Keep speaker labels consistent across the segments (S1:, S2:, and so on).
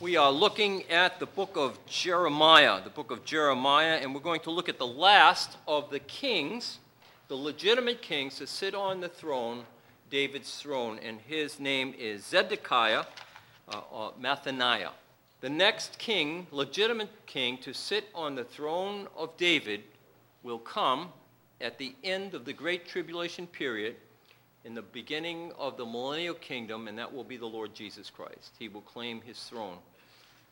S1: We are looking at the book of Jeremiah, the book of Jeremiah, and we're going to look at the last of the kings, the legitimate kings to sit on the throne, David's throne, and his name is Zedekiah uh, or Mattaniah. The next king, legitimate king, to sit on the throne of David will come at the end of the Great Tribulation period in the beginning of the millennial kingdom, and that will be the Lord Jesus Christ. He will claim his throne.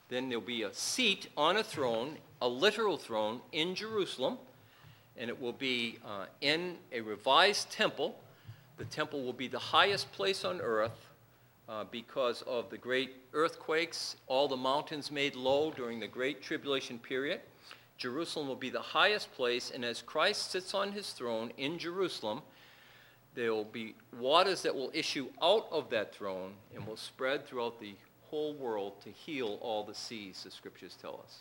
S1: Then there'll be a seat on a throne, a literal throne, in Jerusalem, and it will be uh, in a revised temple. The temple will be the highest place on earth uh, because of the great earthquakes, all the mountains made low during the great tribulation period. Jerusalem will be the highest place, and as Christ sits on his throne in Jerusalem, there will be waters that will issue out of that throne and will spread throughout the whole world to heal all the seas, the scriptures tell us.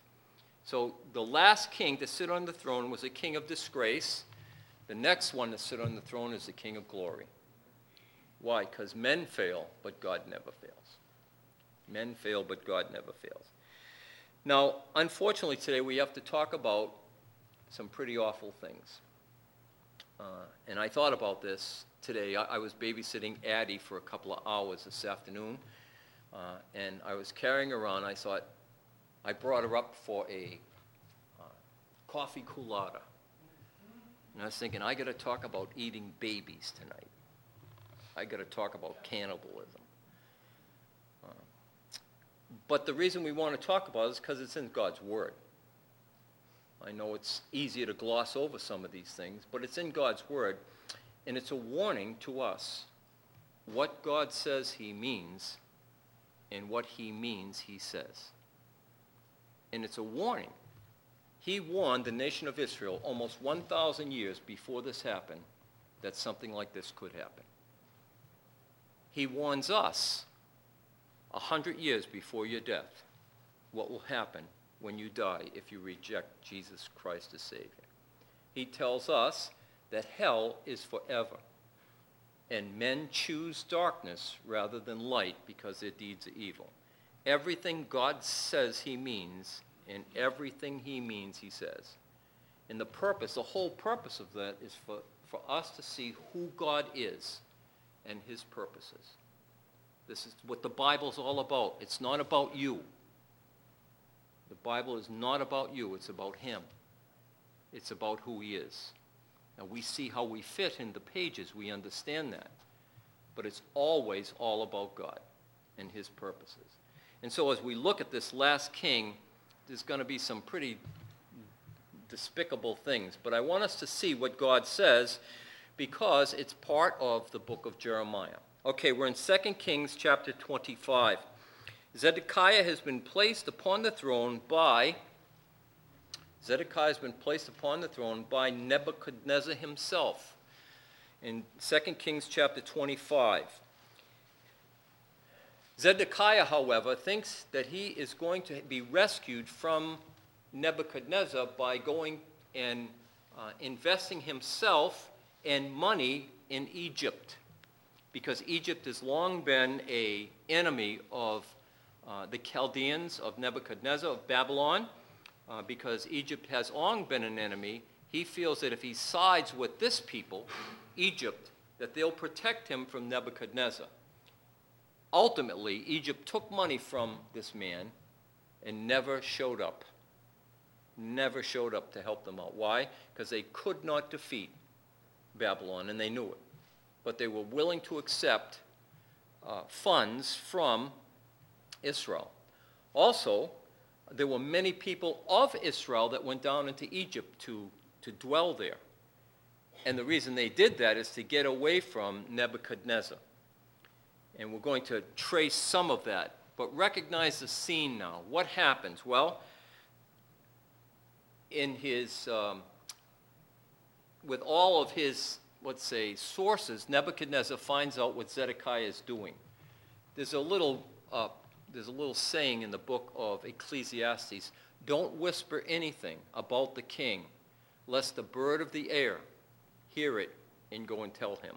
S1: So the last king to sit on the throne was a king of disgrace. The next one to sit on the throne is the king of glory. Why? Because men fail, but God never fails. Men fail, but God never fails. Now, unfortunately, today we have to talk about some pretty awful things. Uh, and I thought about this today. I, I, was babysitting Addie for a couple of hours this afternoon, uh, and I was carrying her around. I thought I brought her up for a uh, coffee colada. And I was thinking, I got to talk about eating babies tonight. I got to talk about cannibalism. Uh, but the reason we want to talk about it is because it's in God's Word. I know it's easier to gloss over some of these things, but it's in God's Word, and it's a warning to us. What God says He means, and what He means He says. And it's a warning. He warned the nation of Israel almost 1,000 years before this happened that something like this could happen. He warns us a hundred years before your death what will happen when you die if you reject Jesus Christ as Savior. He tells us that hell is forever, and men choose darkness rather than light because their deeds are evil. Everything God says He means, and everything He means, He says. And the purpose, the whole purpose of that is for, for us to see who God is and His purposes. This is what the Bible's all about. It's not about you. The Bible is not about you, it's about Him. It's about who He is. Now, we see how we fit in the pages, we understand that. But it's always all about God and His purposes. And so, as we look at this last king, there's going to be some pretty despicable things. But I want us to see what God says because it's part of the book of Jeremiah. Okay, we're in 2 Kings chapter 25. Zedekiah has been placed upon the throne by Zedekiah has been placed upon the throne by Nebuchadnezzar himself. In 2 Kings chapter 25. Zedekiah, however, thinks that he is going to be rescued from Nebuchadnezzar by going and uh, investing himself and money in Egypt because Egypt has long been a enemy of uh, the Chaldeans of Nebuchadnezzar of Babylon, uh, because Egypt has long been an enemy, he feels that if he sides with this people, Egypt, that they'll protect him from Nebuchadnezzar. Ultimately, Egypt took money from this man and never showed up. Never showed up to help them out. Why? Because they could not defeat Babylon, and they knew it. But they were willing to accept uh, funds from Israel. Also, there were many people of Israel that went down into Egypt to, to dwell there. And the reason they did that is to get away from Nebuchadnezzar. And we're going to trace some of that. But recognize the scene now. What happens? Well, in his, um, with all of his, let's say, sources, Nebuchadnezzar finds out what Zedekiah is doing. There's a little uh, there's a little saying in the book of Ecclesiastes don't whisper anything about the king, lest the bird of the air hear it and go and tell him.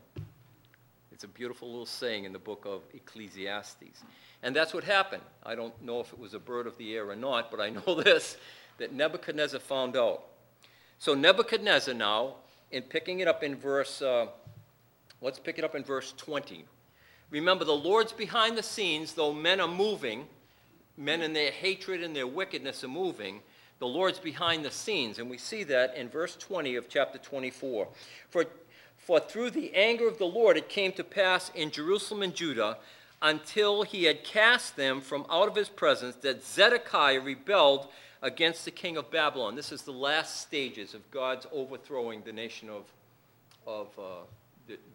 S1: It's a beautiful little saying in the book of Ecclesiastes. And that's what happened. I don't know if it was a bird of the air or not, but I know this that Nebuchadnezzar found out. So, Nebuchadnezzar now, in picking it up in verse, uh, let's pick it up in verse 20. Remember, the Lord's behind the scenes, though men are moving, men in their hatred and their wickedness are moving. The Lord's behind the scenes, and we see that in verse 20 of chapter 24. For, for through the anger of the Lord it came to pass in Jerusalem and Judah until he had cast them from out of his presence that Zedekiah rebelled against the king of Babylon. This is the last stages of God's overthrowing the nation of, of uh,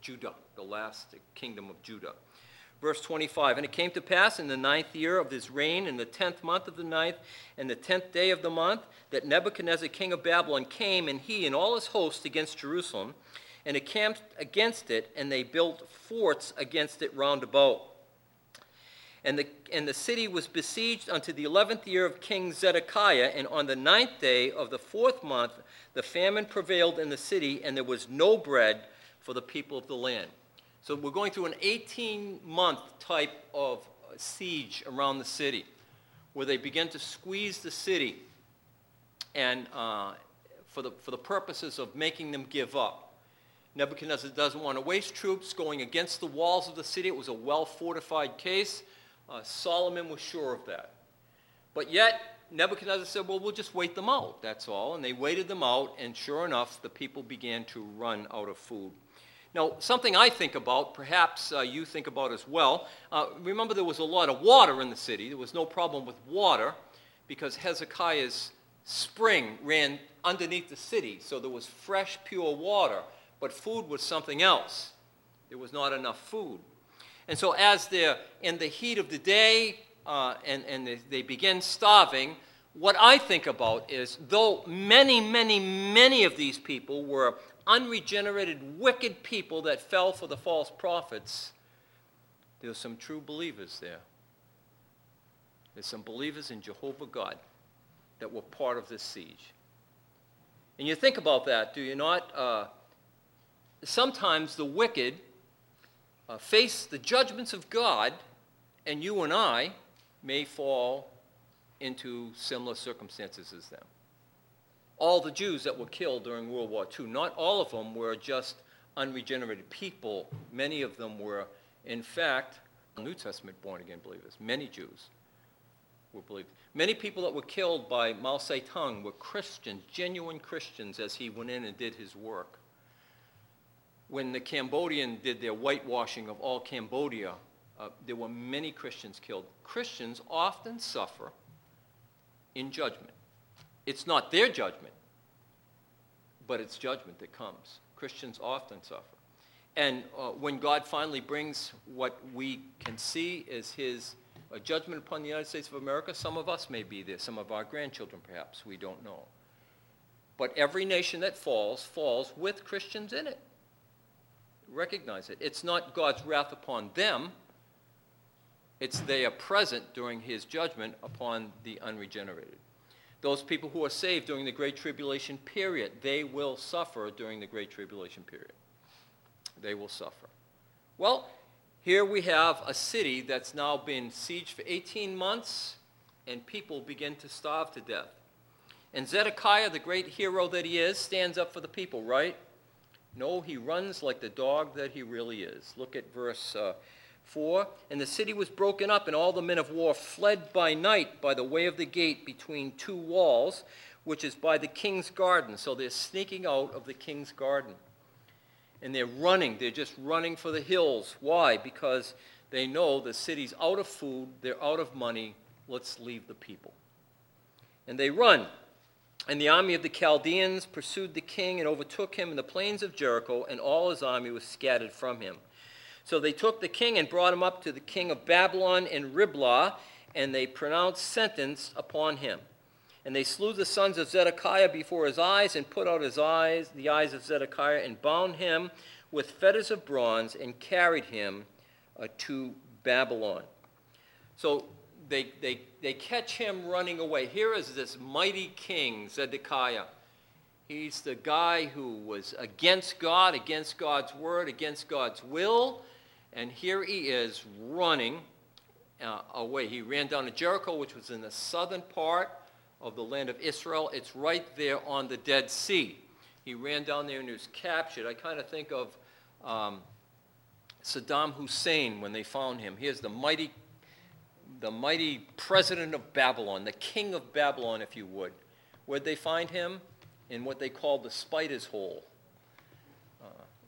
S1: Judah, the last kingdom of Judah. Verse 25 And it came to pass in the ninth year of his reign, in the tenth month of the ninth, and the tenth day of the month, that Nebuchadnezzar, king of Babylon, came, and he and all his host against Jerusalem, and encamped against it, and they built forts against it round about. And the, and the city was besieged unto the eleventh year of King Zedekiah, and on the ninth day of the fourth month the famine prevailed in the city, and there was no bread for the people of the land. So we're going through an 18 month type of siege around the city where they begin to squeeze the city and uh, for, the, for the purposes of making them give up. Nebuchadnezzar doesn't want to waste troops going against the walls of the city. It was a well fortified case. Uh, Solomon was sure of that. But yet, Nebuchadnezzar said, Well, we'll just wait them out, that's all. And they waited them out, and sure enough, the people began to run out of food. Now, something I think about, perhaps uh, you think about as well, uh, remember there was a lot of water in the city. There was no problem with water because Hezekiah's spring ran underneath the city, so there was fresh, pure water. But food was something else. There was not enough food. And so, as they're in the heat of the day uh, and, and they, they begin starving, what I think about is though many, many, many of these people were unregenerated, wicked people that fell for the false prophets, there's some true believers there. There's some believers in Jehovah God that were part of this siege. And you think about that, do you not? Uh, sometimes the wicked uh, face the judgments of God, and you and I may fall into similar circumstances as them. All the Jews that were killed during World War II, not all of them were just unregenerated people. Many of them were, in fact, New Testament born again believers. Many Jews were believers. Many people that were killed by Mao Zedong were Christians, genuine Christians, as he went in and did his work when the Cambodian did their whitewashing of all Cambodia, uh, there were many Christians killed. Christians often suffer in judgment. It's not their judgment, but it's judgment that comes. Christians often suffer. And uh, when God finally brings what we can see as his uh, judgment upon the United States of America, some of us may be there, some of our grandchildren perhaps, we don't know. But every nation that falls, falls with Christians in it recognize it. It's not God's wrath upon them, it's they are present during his judgment upon the unregenerated. Those people who are saved during the Great Tribulation period, they will suffer during the Great Tribulation period. They will suffer. Well, here we have a city that's now been sieged for 18 months, and people begin to starve to death. And Zedekiah, the great hero that he is, stands up for the people, right? No, he runs like the dog that he really is. Look at verse uh, 4. And the city was broken up, and all the men of war fled by night by the way of the gate between two walls, which is by the king's garden. So they're sneaking out of the king's garden. And they're running. They're just running for the hills. Why? Because they know the city's out of food, they're out of money. Let's leave the people. And they run. And the army of the Chaldeans pursued the king and overtook him in the plains of Jericho, and all his army was scattered from him. So they took the king and brought him up to the king of Babylon in Riblah, and they pronounced sentence upon him. And they slew the sons of Zedekiah before his eyes, and put out his eyes, the eyes of Zedekiah, and bound him with fetters of bronze, and carried him uh, to Babylon. So they, they, they catch him running away. Here is this mighty king, Zedekiah. He's the guy who was against God, against God's word, against God's will. And here he is running uh, away. He ran down to Jericho, which was in the southern part of the land of Israel. It's right there on the Dead Sea. He ran down there and he was captured. I kind of think of um, Saddam Hussein when they found him. Here's the mighty, the mighty president of Babylon, the king of Babylon, if you would. Where'd they find him? In what they called the spider's hole.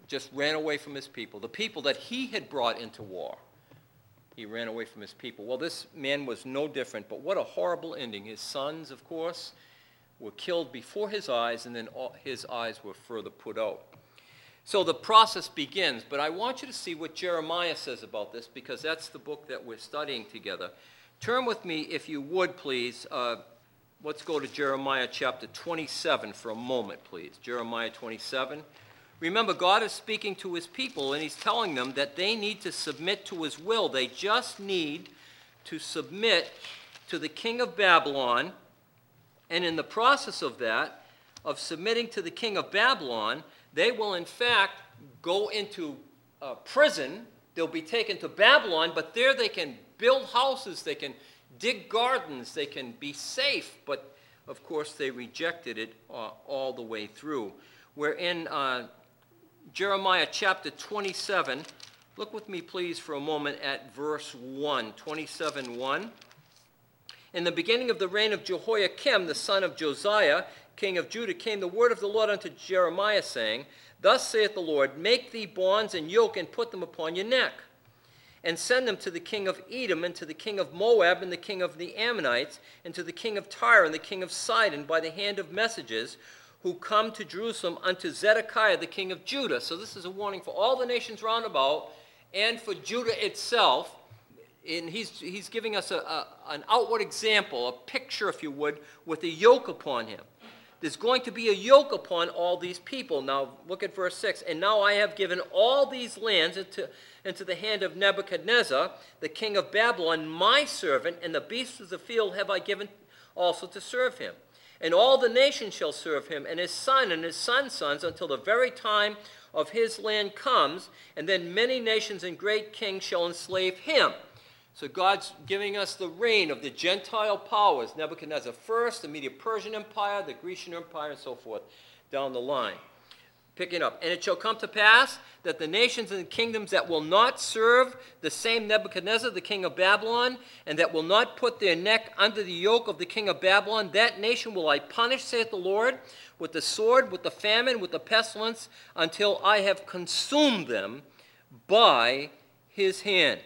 S1: Just ran away from his people, the people that he had brought into war. He ran away from his people. Well, this man was no different, but what a horrible ending. His sons, of course, were killed before his eyes, and then his eyes were further put out. So the process begins, but I want you to see what Jeremiah says about this because that's the book that we're studying together. Turn with me, if you would, please. Uh, let's go to Jeremiah chapter 27 for a moment, please. Jeremiah 27. Remember, God is speaking to his people, and he's telling them that they need to submit to his will. They just need to submit to the king of Babylon. And in the process of that, of submitting to the king of Babylon, they will in fact go into uh, prison. They'll be taken to Babylon, but there they can build houses, they can dig gardens, they can be safe. But of course, they rejected it uh, all the way through. We're in uh, Jeremiah chapter 27. Look with me, please, for a moment at verse 1. 27 1. In the beginning of the reign of Jehoiakim, the son of Josiah, king of Judah, came the word of the Lord unto Jeremiah, saying, Thus saith the Lord, Make thee bonds and yoke, and put them upon your neck, and send them to the king of Edom, and to the king of Moab, and the king of the Ammonites, and to the king of Tyre, and the king of Sidon, by the hand of messages, who come to Jerusalem unto Zedekiah the king of Judah. So this is a warning for all the nations round about and for Judah itself. And he's, he's giving us a, a, an outward example, a picture, if you would, with a yoke upon him. There's going to be a yoke upon all these people. Now, look at verse 6. And now I have given all these lands into, into the hand of Nebuchadnezzar, the king of Babylon, my servant, and the beasts of the field have I given also to serve him. And all the nations shall serve him, and his son and his son's sons, until the very time of his land comes, and then many nations and great kings shall enslave him. So God's giving us the reign of the Gentile powers Nebuchadnezzar first, the Medo Persian Empire, the Grecian Empire, and so forth down the line picking up. And it shall come to pass that the nations and the kingdoms that will not serve the same Nebuchadnezzar, the king of Babylon, and that will not put their neck under the yoke of the king of Babylon, that nation will I punish, saith the Lord, with the sword, with the famine, with the pestilence, until I have consumed them by his hand.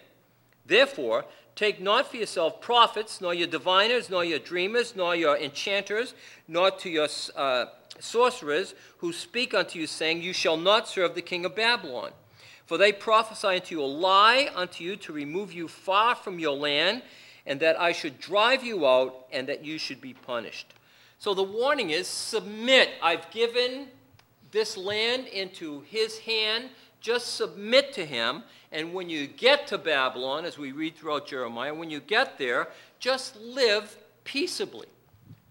S1: Therefore, Take not for yourself prophets, nor your diviners, nor your dreamers, nor your enchanters, nor to your uh, sorcerers who speak unto you, saying, You shall not serve the king of Babylon. For they prophesy unto you a lie unto you to remove you far from your land, and that I should drive you out, and that you should be punished. So the warning is submit. I've given this land into his hand. Just submit to him. And when you get to Babylon, as we read throughout Jeremiah, when you get there, just live peaceably.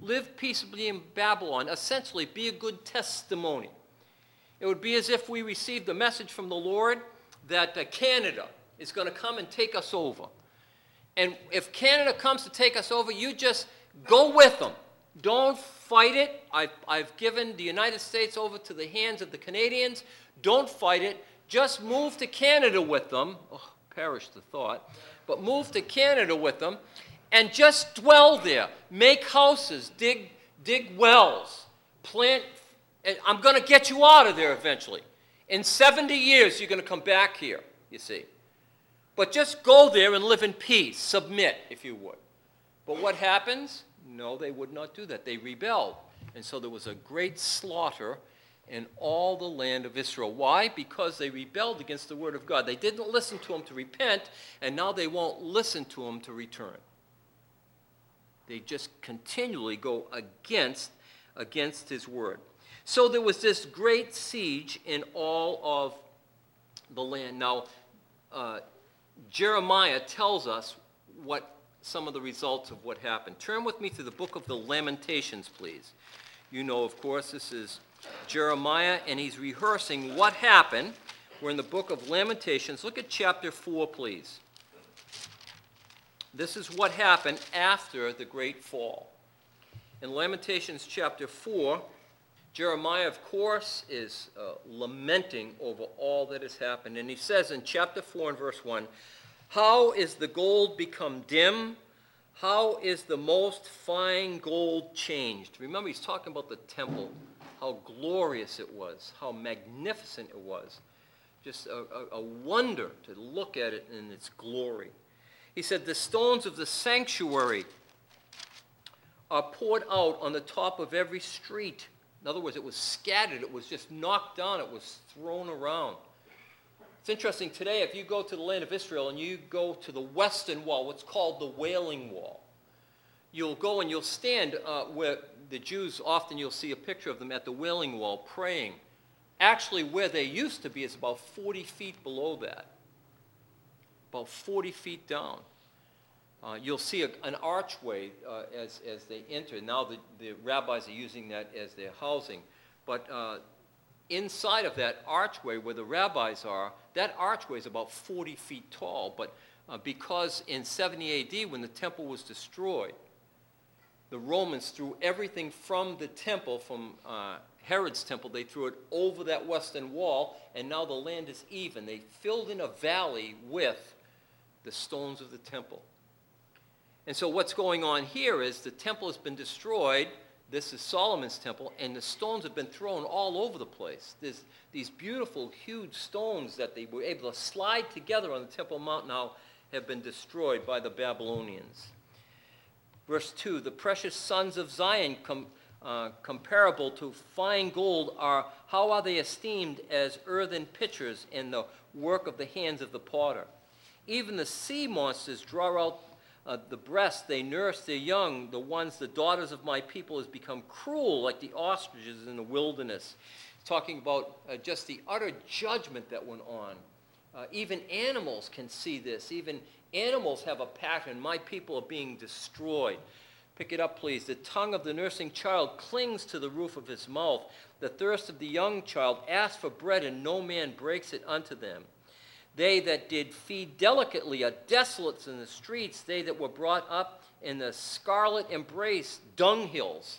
S1: Live peaceably in Babylon. Essentially, be a good testimony. It would be as if we received the message from the Lord that uh, Canada is going to come and take us over. And if Canada comes to take us over, you just go with them. Don't fight it. I've, I've given the United States over to the hands of the Canadians. Don't fight it. Just move to Canada with them. Oh, perish the thought. But move to Canada with them and just dwell there. Make houses, dig, dig wells, plant. I'm going to get you out of there eventually. In 70 years, you're going to come back here, you see. But just go there and live in peace. Submit, if you would. But what happens? No, they would not do that. They rebelled. And so there was a great slaughter in all the land of Israel. Why? Because they rebelled against the word of God. They didn't listen to him to repent, and now they won't listen to him to return. They just continually go against, against his word. So there was this great siege in all of the land. Now, uh, Jeremiah tells us what some of the results of what happened. Turn with me to the book of the Lamentations, please. You know, of course, this is Jeremiah, and he's rehearsing what happened We're in the book of Lamentations. Look at chapter 4, please. This is what happened after the great fall. In Lamentations chapter 4, Jeremiah, of course, is uh, lamenting over all that has happened. And he says in chapter 4 and verse 1 How is the gold become dim? How is the most fine gold changed? Remember, he's talking about the temple, how glorious it was, how magnificent it was. Just a, a, a wonder to look at it in its glory. He said, The stones of the sanctuary are poured out on the top of every street. In other words, it was scattered, it was just knocked down, it was thrown around. It's interesting today, if you go to the land of Israel and you go to the western wall, what's called the Wailing Wall, you'll go and you'll stand uh, where the Jews, often you'll see a picture of them at the Wailing Wall praying. Actually, where they used to be is about 40 feet below that, about 40 feet down. Uh, you'll see a, an archway uh, as, as they enter. Now the, the rabbis are using that as their housing. But uh, inside of that archway where the rabbis are, that archway is about 40 feet tall. But uh, because in 70 AD, when the temple was destroyed, the Romans threw everything from the temple, from uh, Herod's temple, they threw it over that western wall, and now the land is even. They filled in a valley with the stones of the temple. And so what's going on here is the temple has been destroyed. This is Solomon's temple, and the stones have been thrown all over the place. There's these beautiful, huge stones that they were able to slide together on the Temple Mount now have been destroyed by the Babylonians. Verse 2 The precious sons of Zion, com, uh, comparable to fine gold, are how are they esteemed as earthen pitchers in the work of the hands of the potter? Even the sea monsters draw out uh, the breast, they nurse their young. The ones, the daughters of my people, has become cruel like the ostriches in the wilderness. Talking about uh, just the utter judgment that went on. Uh, even animals can see this. Even animals have a pattern. My people are being destroyed. Pick it up, please. The tongue of the nursing child clings to the roof of his mouth. The thirst of the young child asks for bread, and no man breaks it unto them. They that did feed delicately are desolates in the streets. They that were brought up in the scarlet embrace, dunghills.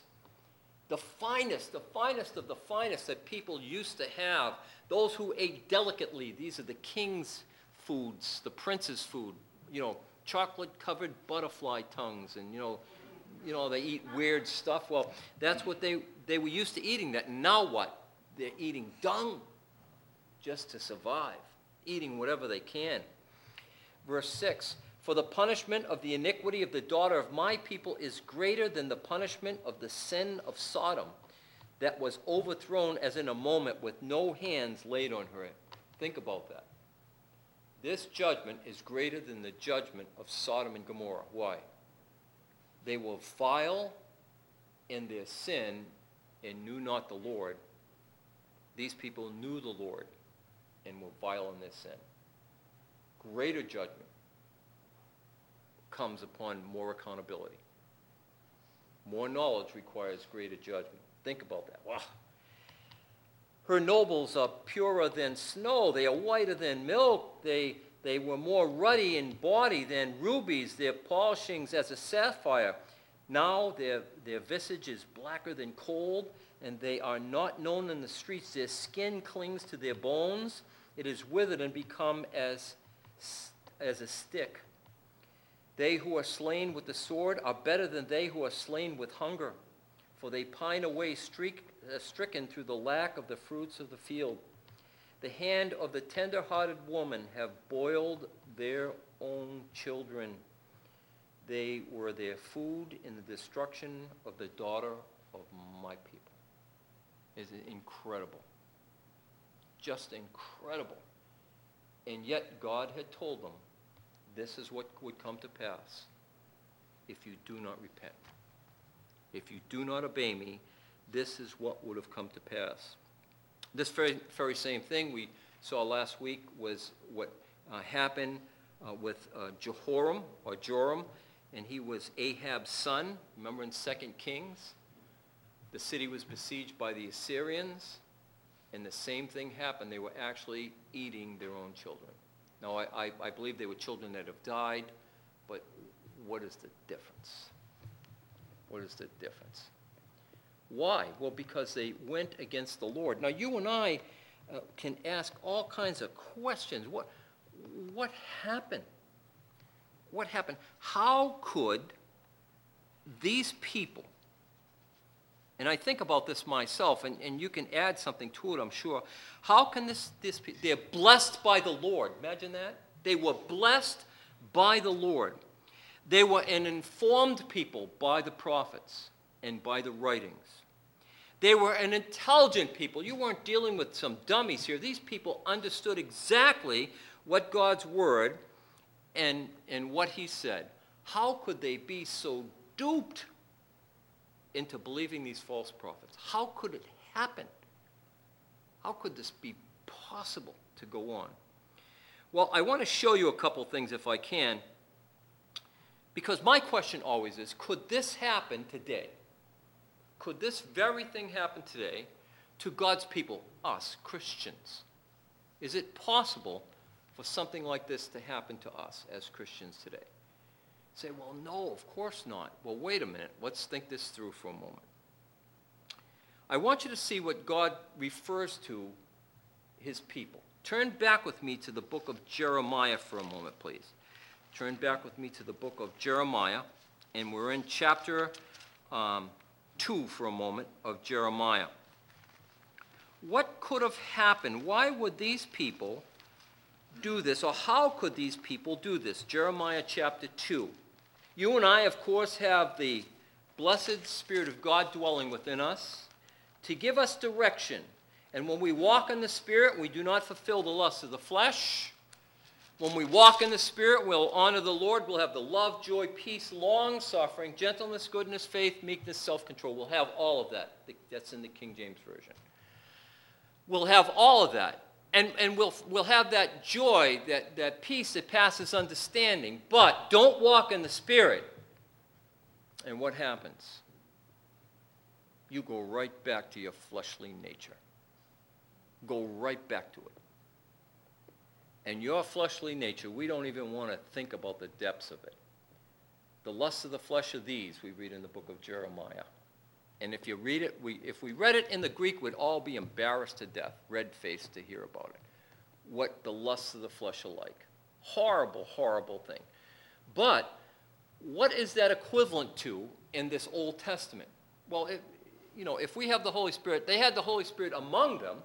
S1: The finest, the finest of the finest that people used to have. Those who ate delicately. These are the king's foods, the prince's food. You know, chocolate covered butterfly tongues and, you know, you know, they eat weird stuff. Well, that's what they, they were used to eating that. Now what? They're eating dung just to survive eating whatever they can. Verse 6 For the punishment of the iniquity of the daughter of my people is greater than the punishment of the sin of Sodom that was overthrown as in a moment with no hands laid on her. Think about that. This judgment is greater than the judgment of Sodom and Gomorrah. Why? They were vile in their sin and knew not the Lord. These people knew the Lord and were vile in their sin. Greater judgment comes upon more accountability. More knowledge requires greater judgment. Think about that. Wow. Her nobles are purer than snow. They are whiter than milk. They, they were more ruddy in body than rubies. Their polishings as a sapphire. Now their, their visage is blacker than coal and they are not known in the streets. Their skin clings to their bones. It is withered and become as, as a stick. They who are slain with the sword are better than they who are slain with hunger, for they pine away streak, uh, stricken through the lack of the fruits of the field. The hand of the tender-hearted woman have boiled their own children. They were their food in the destruction of the daughter of my people is incredible. Just incredible. And yet God had told them, this is what would come to pass if you do not repent. If you do not obey me, this is what would have come to pass. This very, very same thing we saw last week was what uh, happened uh, with uh, Jehoram or Joram, and he was Ahab's son. Remember in 2 Kings? The city was besieged by the Assyrians. And the same thing happened. They were actually eating their own children. Now, I, I, I believe they were children that have died, but what is the difference? What is the difference? Why? Well, because they went against the Lord. Now, you and I uh, can ask all kinds of questions. What, what happened? What happened? How could these people, and I think about this myself, and, and you can add something to it, I'm sure. How can this, this, they're blessed by the Lord. Imagine that. They were blessed by the Lord. They were an informed people by the prophets and by the writings. They were an intelligent people. You weren't dealing with some dummies here. These people understood exactly what God's word and, and what he said. How could they be so duped into believing these false prophets? How could it happen? How could this be possible to go on? Well, I want to show you a couple things if I can. Because my question always is could this happen today? Could this very thing happen today to God's people, us, Christians? Is it possible for something like this to happen to us as Christians today? Say, well, no, of course not. Well, wait a minute. Let's think this through for a moment. I want you to see what God refers to his people. Turn back with me to the book of Jeremiah for a moment, please. Turn back with me to the book of Jeremiah, and we're in chapter um, 2 for a moment of Jeremiah. What could have happened? Why would these people do this, or how could these people do this? Jeremiah chapter 2. You and I, of course, have the blessed Spirit of God dwelling within us to give us direction. And when we walk in the Spirit, we do not fulfill the lusts of the flesh when we walk in the Spirit, we'll honor the Lord. We'll have the love, joy, peace, long suffering, gentleness, goodness, faith, meekness, self control. We'll have all of that. That's in the King James Version. We'll have all of that. And, and we'll, we'll have that joy, that, that peace that passes understanding. But don't walk in the Spirit. And what happens? You go right back to your fleshly nature. Go right back to it and your fleshly nature, we don't even want to think about the depths of it. The lusts of the flesh of these, we read in the book of Jeremiah. And if you read it, we, if we read it in the Greek, we'd all be embarrassed to death, red faced to hear about it. What the lusts of the flesh are like. Horrible, horrible thing. But what is that equivalent to in this Old Testament? Well, it, you know, if we have the Holy Spirit, they had the Holy Spirit among them,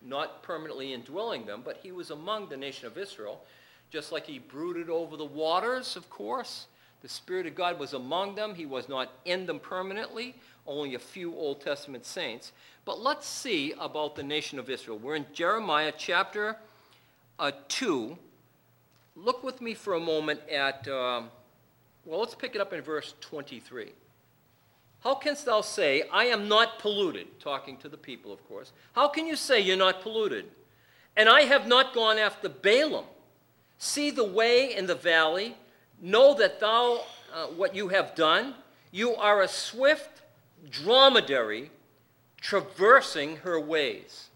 S1: not permanently indwelling them, but he was among the nation of Israel, just like he brooded over the waters, of course. The Spirit of God was among them. He was not in them permanently, only a few Old Testament saints. But let's see about the nation of Israel. We're in Jeremiah chapter uh, 2. Look with me for a moment at, uh, well, let's pick it up in verse 23. How canst thou say, I am not polluted? Talking to the people, of course. How can you say you're not polluted? And I have not gone after Baalim. See the way in the valley. Know that thou, uh, what you have done. You are a swift dromedary traversing her ways.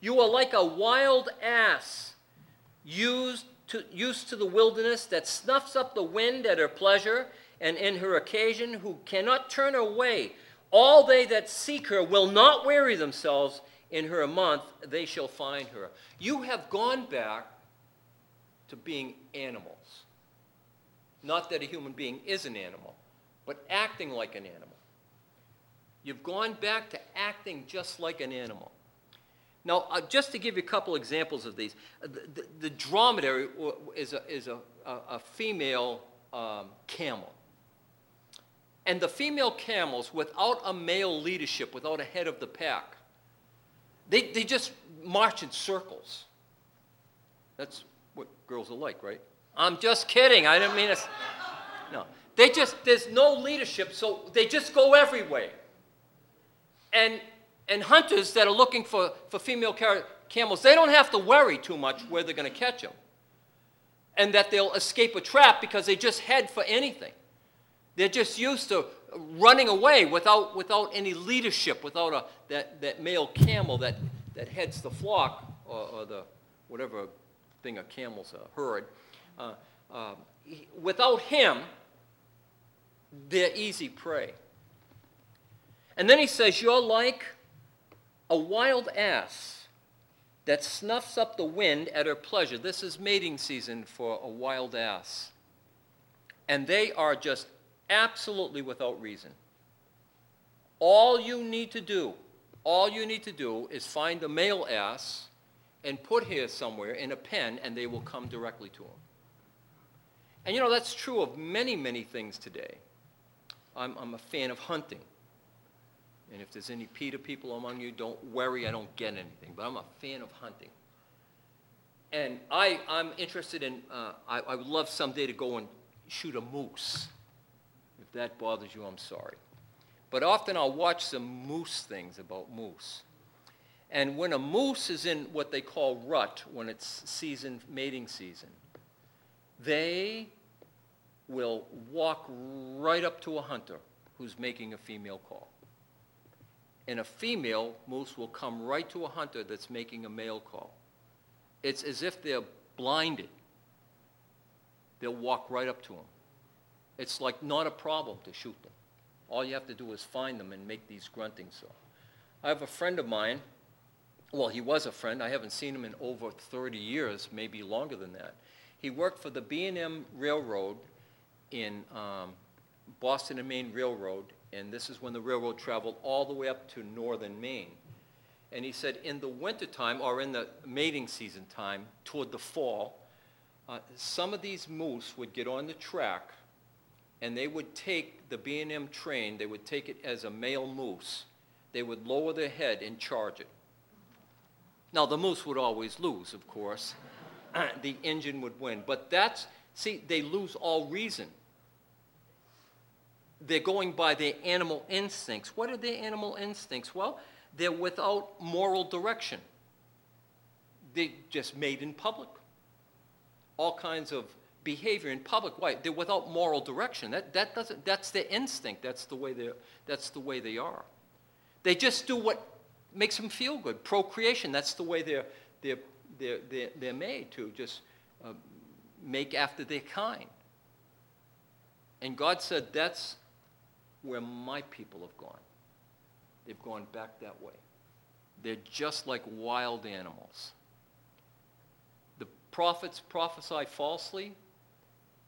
S1: You are like a wild ass used to, used to the wilderness that snuffs up the wind at her pleasure and in her occasion, who cannot turn away. All they that seek her will not weary themselves. In her a month they shall find her. You have gone back to being animals. Not that a human being is an animal, but acting like an animal. You've gone back to acting just like an animal. Now, uh, just to give you a couple examples of these, uh, the, the, dromedary is a, is a, a, a female um, camel. And the female camels, without a male leadership, without a head of the pack, they, they just march in circles. That's what girls are like, right? I'm just kidding. I didn't mean it. No. They just, there's no leadership, so they just go everywhere. And, and hunters that are looking for, for female camels, they don't have to worry too much where they're going to catch them. And that they'll escape a trap because they just head for anything. They're just used to running away without, without any leadership, without a, that, that male camel that, that heads the flock, or, or the whatever thing a camel's a herd, uh, uh, without him, they're easy prey. And then he says, You're like a wild ass that snuffs up the wind at her pleasure. This is mating season for a wild ass. And they are just absolutely without reason. All you need to do, all you need to do is find a male ass and put here somewhere in a pen, and they will come directly to him. And you know, that's true of many, many things today. I'm, I'm a fan of hunting. And if there's any PETA people among you, don't worry, I don't get anything. But I'm a fan of hunting. And I, I'm interested in, uh, I, I would love someday to go and shoot a moose. If that bothers you, I'm sorry. But often I'll watch some moose things about moose. And when a moose is in what they call rut, when it's season, mating season, they will walk right up to a hunter who's making a female call. And a female moose will come right to a hunter that's making a male call. It's as if they're blinded. They'll walk right up to them. It's like not a problem to shoot them. All you have to do is find them and make these grunting so. I have a friend of mine, well, he was a friend. I haven't seen him in over 30 years, maybe longer than that. He worked for the B&M Railroad in um, Boston and Maine Railroad, and this is when the railroad traveled all the way up to northern Maine. And he said in the wintertime, or in the mating season time, toward the fall, uh, some of these moose would get on the track and they would take the B&M train, they would take it as a male moose. They would lower their head and charge it. Now, the moose would always lose, of course. the engine would win. But that's, see, they lose all reason. They're going by their animal instincts. What are their animal instincts? Well, they're without moral direction. They just made in public. All kinds of behavior in public. Why? They're without moral direction. That, that doesn't, that's their instinct. That's the, way they're, that's the way they are. They just do what makes them feel good. Procreation, that's the way they're, they're, they're, they're, they're made to just uh, make after their kind. And God said, that's where my people have gone. They've gone back that way. They're just like wild animals. The prophets prophesy falsely,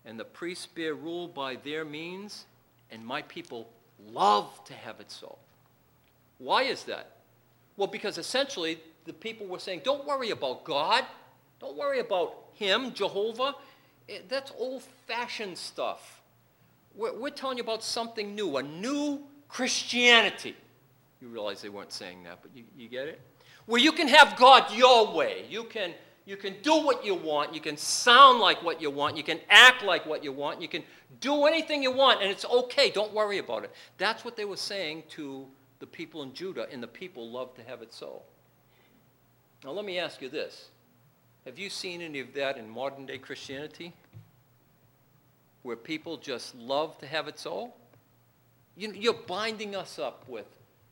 S1: and the priests bear rule by their means, and my people love to have it so. Why is that? Well, because essentially the people were saying, don't worry about God. Don't worry about Him, Jehovah. Eh, That's old fashioned stuff. We're, we're telling you about something new, a new Christianity. You realize they weren't saying that, but you, you get it? Where you can have God your way. You can, you can do what you want. You can sound like what you want. You can act like what you want. You can do anything you want, and it's okay. Don't worry about it. That's what they were saying to the people in Judah, and the people loved to have it so. Now, let me ask you this Have you seen any of that in modern day Christianity? Where people just love to have it so? You, you're binding us up with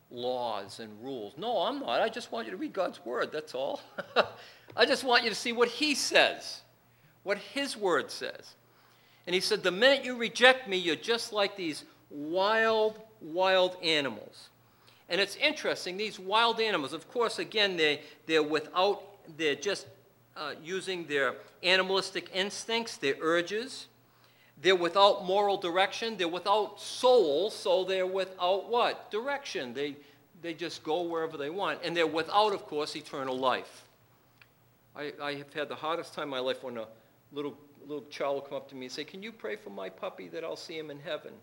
S1: laws and rules. No, I'm not. I just want you to read God's word, that's all. I just want you to see what He says, what His word says. And He said, The minute you reject me, you're just like these wild, wild animals. And it's interesting, these wild animals, of course, again, they, they're without, they're just uh, using their animalistic instincts, their urges. They're without moral direction. They're without soul, so they're without what? Direction. They, they just go wherever they want. And they're without, of course, eternal life. I, I have had the hardest time in my life when a little, little child will come up to me and say, Can you pray for my puppy that I'll see him in heaven?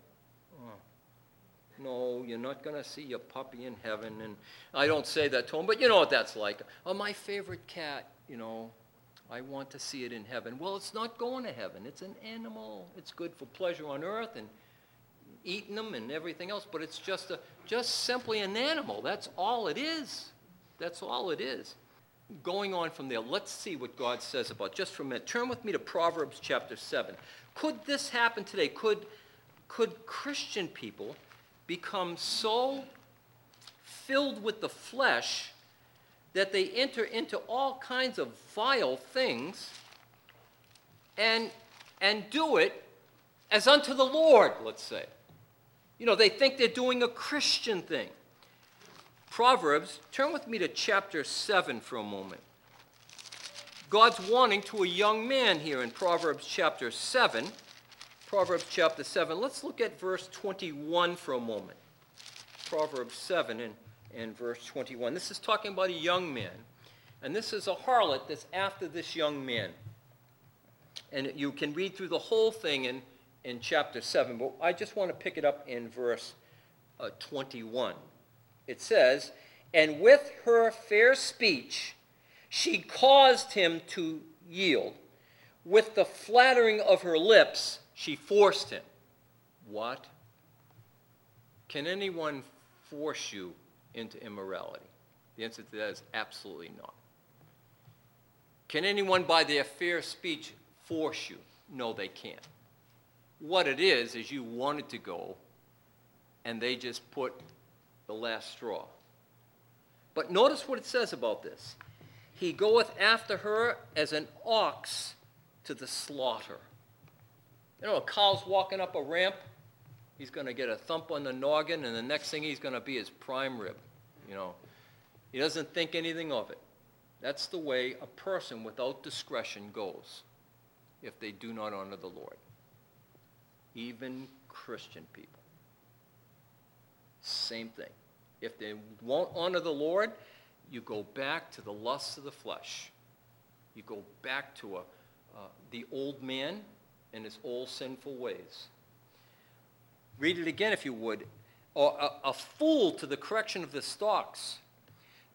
S1: No, you're not going to see your puppy in heaven. And I don't say that to him, but you know what that's like. Oh, my favorite cat, you know, I want to see it in heaven. Well, it's not going to heaven. It's an animal. It's good for pleasure on earth and eating them and everything else, but it's just a just simply an animal. That's all it is. That's all it is. Going on from there, let's see what God says about just for a minute. Turn with me to Proverbs chapter 7. Could this happen today? Could could Christian people become so filled with the flesh that they enter into all kinds of vile things and, and do it as unto the Lord, let's say. You know, they think they're doing a Christian thing. Proverbs, turn with me to chapter 7 for a moment. God's warning to a young man here in Proverbs chapter 7. Proverbs chapter 7. Let's look at verse 21 for a moment. Proverbs 7 and, and verse 21. This is talking about a young man. And this is a harlot that's after this young man. And you can read through the whole thing in, in chapter 7, but I just want to pick it up in verse uh, 21. It says, And with her fair speech she caused him to yield. With the flattering of her lips she forced him. What? Can anyone force you into immorality? The answer to that is absolutely not. Can anyone, by their fair speech, force you? No, they can't. What it is, is you wanted to go, and they just put the last straw. But notice what it says about this. He goeth after her as an ox to the slaughter. You know, a cow's walking up a ramp, he's going to get a thump on the noggin, and the next thing he's going to be his prime rib. You know, he doesn't think anything of it. That's the way a person without discretion goes if they do not honor the Lord. Even Christian people. Same thing. If they won't honor the Lord, you go back to the lusts of the flesh. You go back to a, uh, the old man and his all sinful ways. Read it again if you would. A, a fool to the correction of the stalks,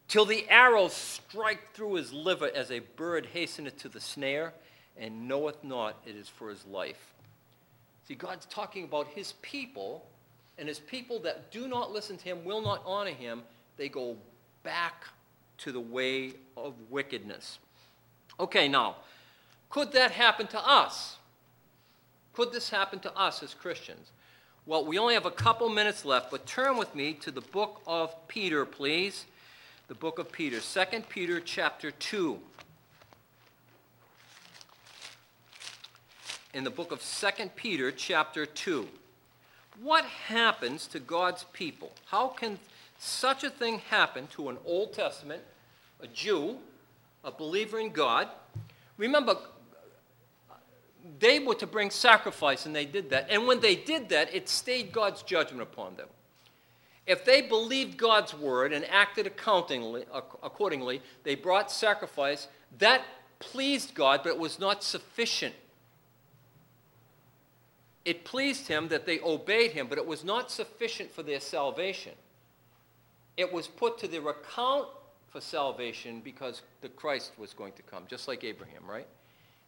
S1: till the arrows strike through his liver as a bird hasteneth to the snare, and knoweth not it is for his life. See, God's talking about his people, and his people that do not listen to him, will not honor him, they go back to the way of wickedness. Okay, now, could that happen to us? Could this happen to us as Christians? Well, we only have a couple minutes left, but turn with me to the book of Peter, please. The book of Peter, 2 Peter chapter 2. In the book of 2 Peter chapter 2. What happens to God's people? How can such a thing happen to an Old Testament, a Jew, a believer in God? Remember, they were to bring sacrifice, and they did that. And when they did that, it stayed God's judgment upon them. If they believed God's word and acted accordingly, they brought sacrifice. That pleased God, but it was not sufficient. It pleased him that they obeyed him, but it was not sufficient for their salvation. It was put to their account for salvation because the Christ was going to come, just like Abraham, right?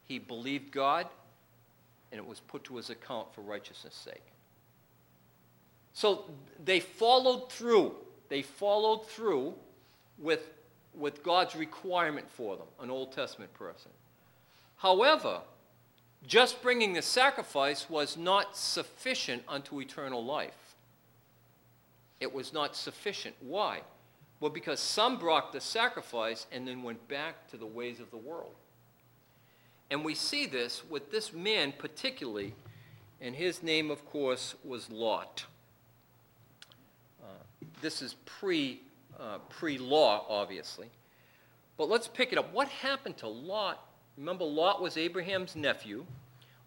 S1: He believed God, and it was put to his account for righteousness' sake. So they followed through. They followed through with, with God's requirement for them, an Old Testament person. However, just bringing the sacrifice was not sufficient unto eternal life. It was not sufficient. Why? Well, because some brought the sacrifice and then went back to the ways of the world. And we see this with this man particularly, and his name, of course, was Lot. Uh, this is pre, uh, pre-law, obviously. But let's pick it up. What happened to Lot? Remember, Lot was Abraham's nephew.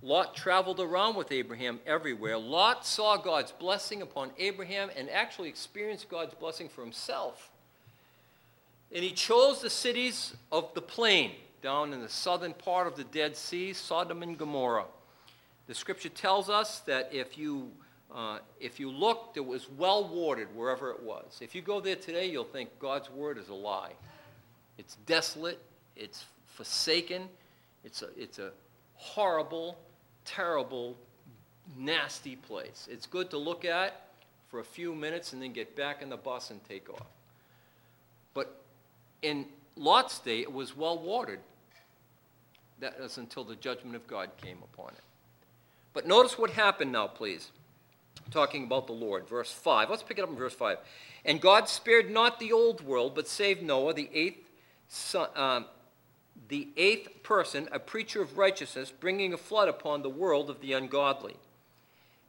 S1: Lot traveled around with Abraham everywhere. Lot saw God's blessing upon Abraham and actually experienced God's blessing for himself. And he chose the cities of the plain down in the southern part of the Dead Sea, Sodom and Gomorrah. The scripture tells us that if you, uh, if you looked, it was well watered wherever it was. If you go there today, you'll think God's word is a lie. It's desolate, it's forsaken, it's a, it's a horrible, terrible, nasty place. It's good to look at for a few minutes and then get back in the bus and take off. But in Lot's day, it was well watered. That was until the judgment of God came upon it. But notice what happened now, please. Talking about the Lord. Verse 5. Let's pick it up in verse 5. And God spared not the old world, but saved Noah, the eighth son, um, the eighth person, a preacher of righteousness, bringing a flood upon the world of the ungodly.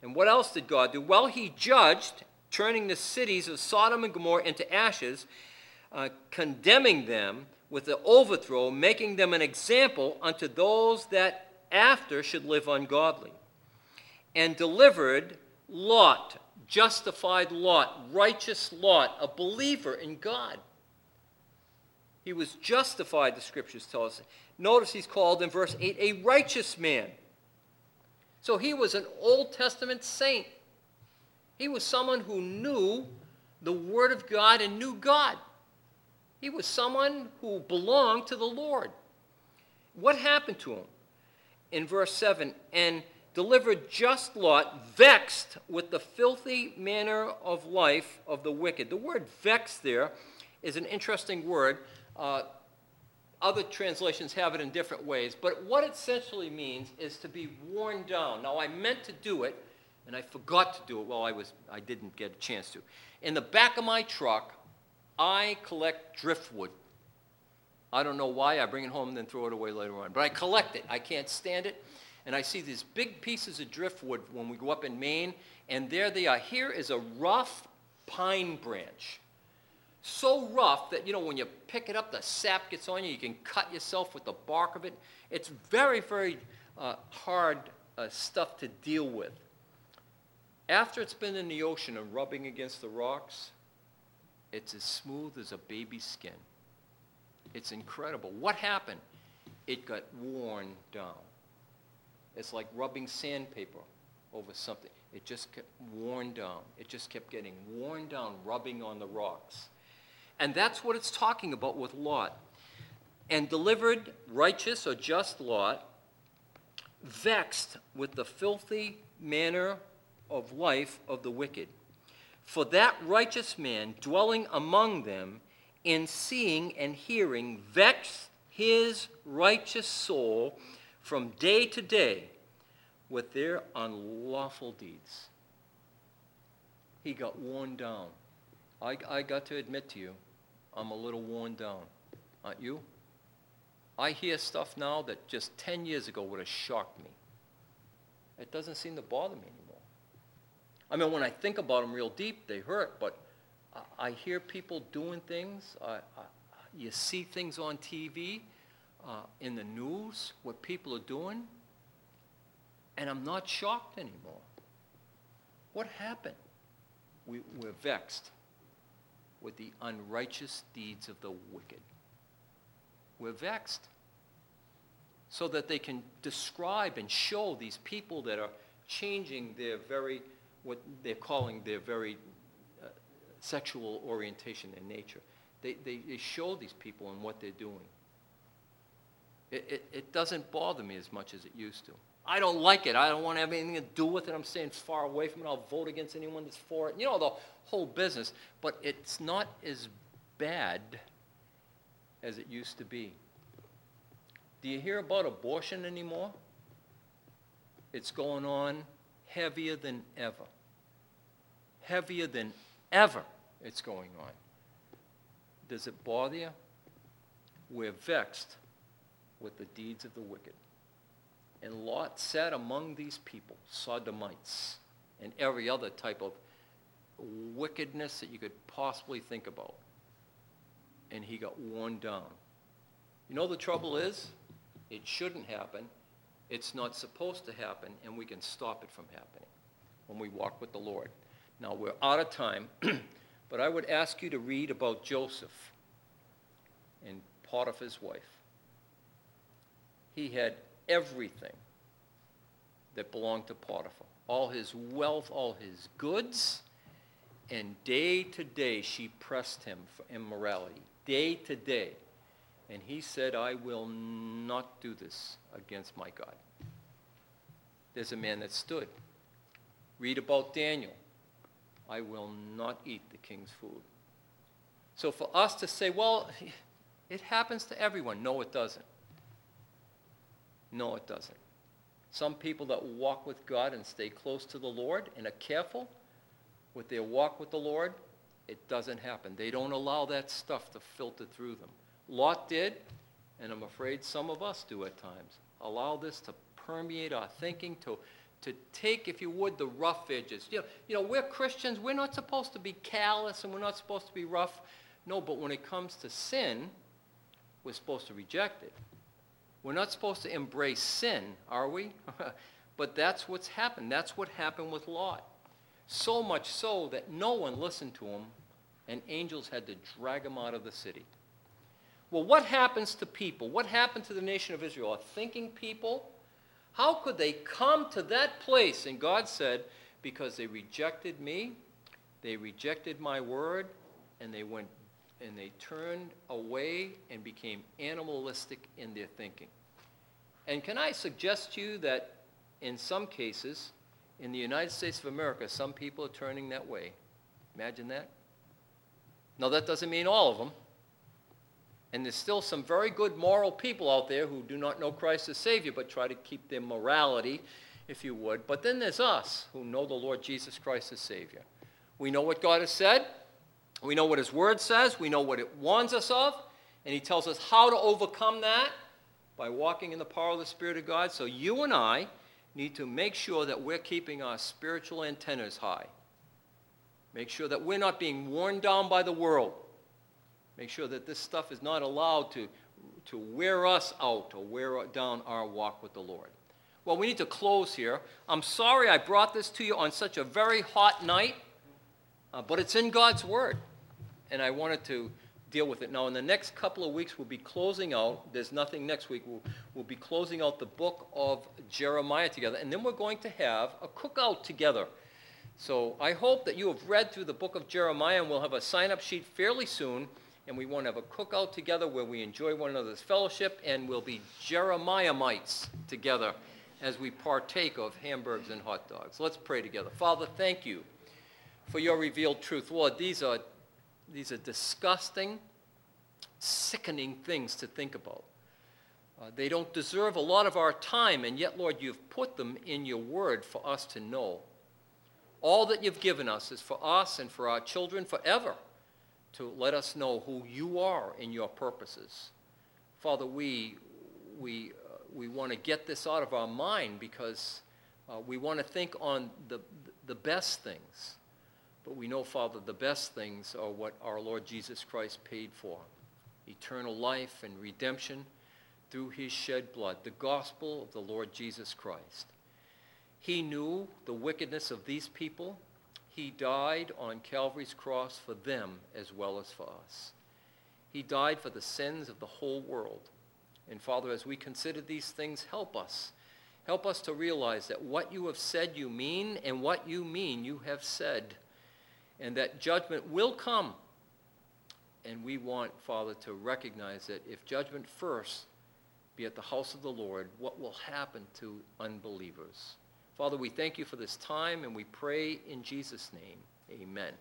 S1: And what else did God do? Well, he judged, turning the cities of Sodom and Gomorrah into ashes, uh, condemning them with the overthrow, making them an example unto those that after should live ungodly. And delivered Lot, justified Lot, righteous Lot, a believer in God. He was justified, the scriptures tell us. Notice he's called in verse 8 a righteous man. So he was an Old Testament saint. He was someone who knew the Word of God and knew God. He was someone who belonged to the Lord. What happened to him? In verse 7 and delivered just Lot, vexed with the filthy manner of life of the wicked. The word vexed there is an interesting word. Uh, other translations have it in different ways, but what it essentially means is to be worn down. Now, I meant to do it, and I forgot to do it while I was I didn't get a chance to. In the back of my truck, I collect driftwood. I don't know why. I bring it home and then throw it away later on. But I collect it. I can't stand it. And I see these big pieces of driftwood when we go up in Maine, and there they are. Here is a rough pine branch so rough that, you know, when you pick it up, the sap gets on you. You can cut yourself with the bark of it. It's very, very uh, hard uh, stuff to deal with. After it's been in the ocean and rubbing against the rocks, it's as smooth as a baby's skin. It's incredible. What happened? It got worn down. It's like rubbing sandpaper over something. It just kept worn down. It just kept getting worn down, rubbing on the rocks. And that's what it's talking about with Lot. And delivered righteous or just Lot, vexed with the filthy manner of life of the wicked. For that righteous man dwelling among them, in seeing and hearing, vexed his righteous soul from day to day with their unlawful deeds. He got worn down. I, I got to admit to you, I'm a little worn down. Aren't you? I hear stuff now that just 10 years ago would have shocked me. It doesn't seem to bother me anymore. I mean, when I think about them real deep, they hurt, but I, I hear people doing things. I, I, you see things on TV, uh, in the news, what people are doing, and I'm not shocked anymore. What happened? We, we're vexed with the unrighteous deeds of the wicked. We're vexed. So that they can describe and show these people that are changing their very, what they're calling their very uh, sexual orientation and nature. They, they, they show these people and what they're doing. It, it, it doesn't bother me as much as it used to. I don't like it. I don't want to have anything to do with it. I'm staying far away from it. I'll vote against anyone that's for it. You know, the whole business. But it's not as bad as it used to be. Do you hear about abortion anymore? It's going on heavier than ever. Heavier than ever it's going on. Does it bother you? We're vexed with the deeds of the wicked. And Lot sat among these people, Sodomites, and every other type of wickedness that you could possibly think about. And he got worn down. You know the trouble is? It shouldn't happen. It's not supposed to happen, and we can stop it from happening when we walk with the Lord. Now, we're out of time, but I would ask you to read about Joseph and Potiphar's wife. He had everything that belonged to Potiphar all his wealth, all his goods. And day to day, she pressed him for immorality. Day to day. And he said, I will not do this against my God. There's a man that stood. Read about Daniel. I will not eat the king's food. So for us to say, well, it happens to everyone. No, it doesn't. No, it doesn't. Some people that walk with God and stay close to the Lord and are careful with their walk with the Lord, it doesn't happen. They don't allow that stuff to filter through them Lot did, and I'm afraid some of us do at times. Allow this to permeate our thinking, to, to take, if you would, the rough edges. You know, you know, we're Christians, we're not supposed to be callous and we're not supposed to be rough. No, but when it comes to sin, we're supposed to reject it. We're not supposed to embrace sin, are we? but that's what's happened. That's what happened with Lot. So much so that no one listened to him, and angels had to drag him out of the city. Well, what happens to people? What happened to the nation of Israel? A thinking people? How could they come to that place? And God said, Because they rejected me, they rejected my word, and they went and they turned away and became animalistic in their thinking. And can I suggest to you that in some cases, in the United States of America, some people are turning that way. Imagine that. Now, that doesn't mean all of them. And there's still some very good moral people out there who do not know Christ as Savior, but try to keep their morality, if you would. But then there's us who know the Lord Jesus Christ as Savior. We know what God has said, we know what His Word says, we know what it warns us of, and He tells us how to overcome that by walking in the power of the Spirit of God. So you and I need to make sure that we're keeping our spiritual antennas high. Make sure that we're not being worn down by the world. Make sure that this stuff is not allowed to, to wear us out or wear down our walk with the Lord. Well, we need to close here. I'm sorry I brought this to you on such a very hot night, uh, but it's in God's Word. And I wanted to deal with it. Now, in the next couple of weeks, we'll be closing out. There's nothing next week. We'll, we'll be closing out the book of Jeremiah together. And then we're going to have a cookout together. So I hope that you have read through the book of Jeremiah, and we'll have a sign up sheet fairly soon. And we want to have a cookout together where we enjoy one another's fellowship, and we'll be Jeremiah-mites together as we partake of hamburgers and hot dogs. Let's pray together. Father, thank you for your revealed truth. Lord, these are these are disgusting, sickening things to think about. Uh, they don't deserve a lot of our time, and yet, Lord, you've put them in your word for us to know. All that you've given us is for us and for our children forever to let us know who you are in your purposes. Father, we, we, uh, we want to get this out of our mind because uh, we want to think on the, the best things. But we know, Father, the best things are what our Lord Jesus Christ paid for eternal life and redemption through his shed blood, the gospel of the Lord Jesus Christ. He knew the wickedness of these people. He died on Calvary's cross for them as well as for us. He died for the sins of the whole world. And Father, as we consider these things, help us. Help us to realize that what you have said you mean, and what you mean you have said and that judgment will come. And we want, Father, to recognize that if judgment first be at the house of the Lord, what will happen to unbelievers? Father, we thank you for this time and we pray in Jesus' name. Amen.